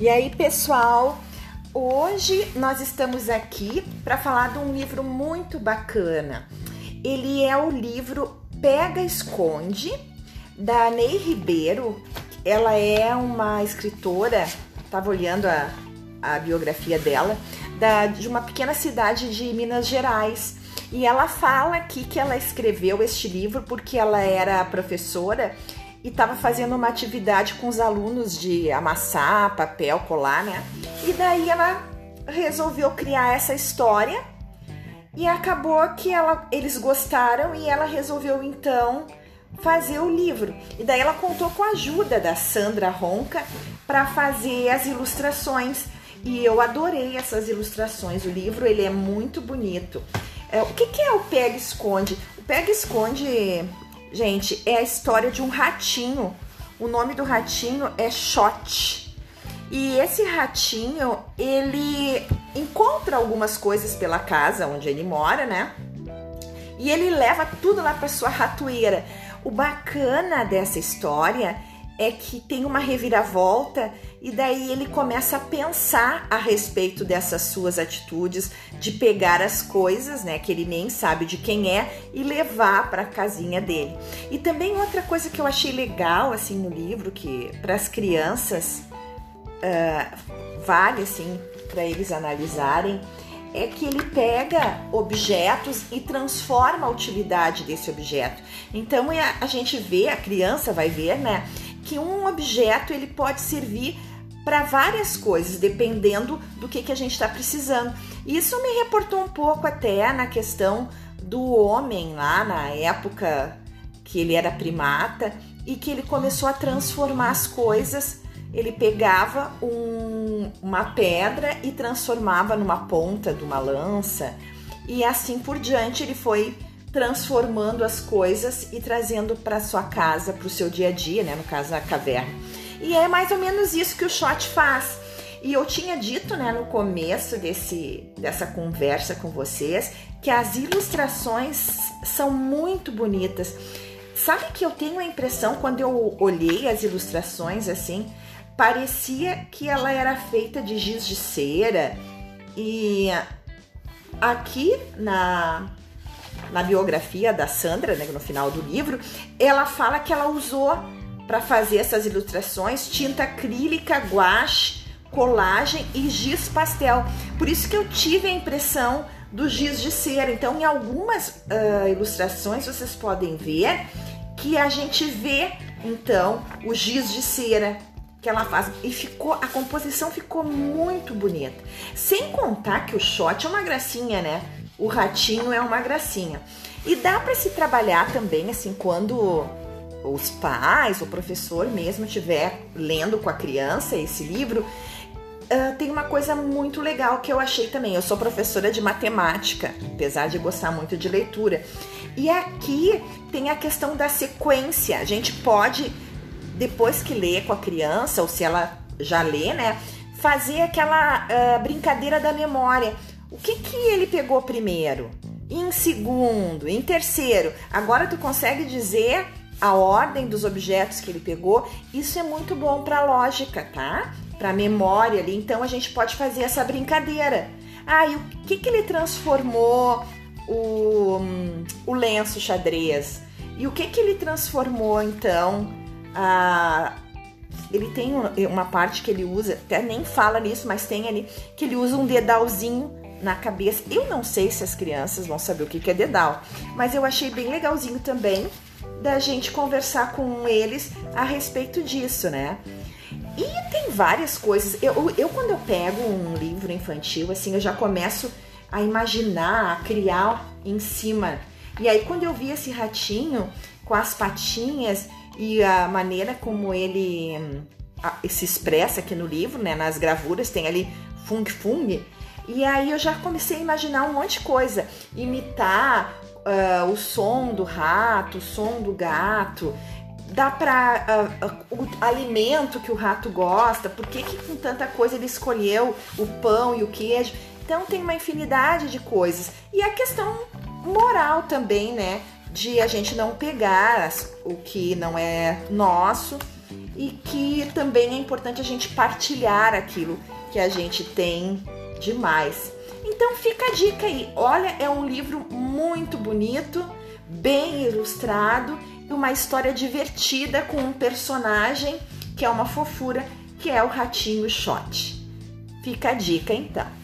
E aí, pessoal, hoje nós estamos aqui para falar de um livro muito bacana. Ele é o livro Pega Esconde, da Ney Ribeiro. Ela é uma escritora, estava olhando a, a biografia dela, da, de uma pequena cidade de Minas Gerais. E ela fala aqui que ela escreveu este livro porque ela era professora e estava fazendo uma atividade com os alunos de amassar papel, colar, né? E daí ela resolveu criar essa história e acabou que ela, eles gostaram e ela resolveu então fazer o livro. E daí ela contou com a ajuda da Sandra Ronca para fazer as ilustrações. E eu adorei essas ilustrações. O livro ele é muito bonito. É, o que, que é o Pega Esconde? O Pega Esconde Gente, é a história de um ratinho. O nome do ratinho é Shot. E esse ratinho, ele encontra algumas coisas pela casa onde ele mora, né? E ele leva tudo lá para sua ratoeira. O bacana dessa história é que tem uma reviravolta e daí ele começa a pensar a respeito dessas suas atitudes de pegar as coisas, né, que ele nem sabe de quem é e levar para a casinha dele. E também outra coisa que eu achei legal assim no livro que para as crianças uh, vale assim para eles analisarem é que ele pega objetos e transforma a utilidade desse objeto. Então a gente vê, a criança vai ver, né, que um objeto ele pode servir para várias coisas, dependendo do que, que a gente está precisando. Isso me reportou um pouco até na questão do homem lá na época que ele era primata e que ele começou a transformar as coisas. Ele pegava um, uma pedra e transformava numa ponta de uma lança, e assim por diante ele foi transformando as coisas e trazendo para sua casa, para o seu dia a dia, né? No caso, a caverna. E é mais ou menos isso que o shot faz. E eu tinha dito, né, no começo desse, dessa conversa com vocês, que as ilustrações são muito bonitas. Sabe que eu tenho a impressão, quando eu olhei as ilustrações assim, parecia que ela era feita de giz de cera. E aqui na, na biografia da Sandra, né, no final do livro, ela fala que ela usou para fazer essas ilustrações tinta acrílica, guache, colagem e giz pastel. Por isso que eu tive a impressão do giz de cera. Então, em algumas uh, ilustrações vocês podem ver que a gente vê então o giz de cera que ela faz e ficou a composição ficou muito bonita. Sem contar que o shot é uma gracinha, né? O ratinho é uma gracinha. E dá para se trabalhar também, assim, quando os pais, o professor mesmo estiver lendo com a criança esse livro, uh, tem uma coisa muito legal que eu achei também. Eu sou professora de matemática, apesar de gostar muito de leitura. E aqui tem a questão da sequência. A gente pode, depois que lê com a criança, ou se ela já lê, né, fazer aquela uh, brincadeira da memória o que, que ele pegou primeiro? Em segundo, em terceiro. Agora tu consegue dizer a ordem dos objetos que ele pegou. Isso é muito bom para lógica, tá? Para memória ali. Então a gente pode fazer essa brincadeira. Ah, e o que, que ele transformou o, o lenço xadrez? E o que, que ele transformou então? A, ele tem uma parte que ele usa, até nem fala nisso, mas tem ali que ele usa um dedalzinho na cabeça. Eu não sei se as crianças vão saber o que é dedal, mas eu achei bem legalzinho também da gente conversar com eles a respeito disso, né? E tem várias coisas. Eu, eu quando eu pego um livro infantil, assim, eu já começo a imaginar, a criar em cima. E aí quando eu vi esse ratinho com as patinhas e a maneira como ele hum, se expressa aqui no livro, né? Nas gravuras tem ali fung fung e aí eu já comecei a imaginar um monte de coisa, imitar uh, o som do rato, o som do gato, dá para uh, uh, o alimento que o rato gosta, por que, que com tanta coisa ele escolheu o pão e o queijo. Então tem uma infinidade de coisas. E a questão moral também, né? De a gente não pegar o que não é nosso e que também é importante a gente partilhar aquilo que a gente tem demais. Então fica a dica aí. Olha, é um livro muito bonito, bem ilustrado e uma história divertida com um personagem que é uma fofura, que é o Ratinho Shot. Fica a dica então.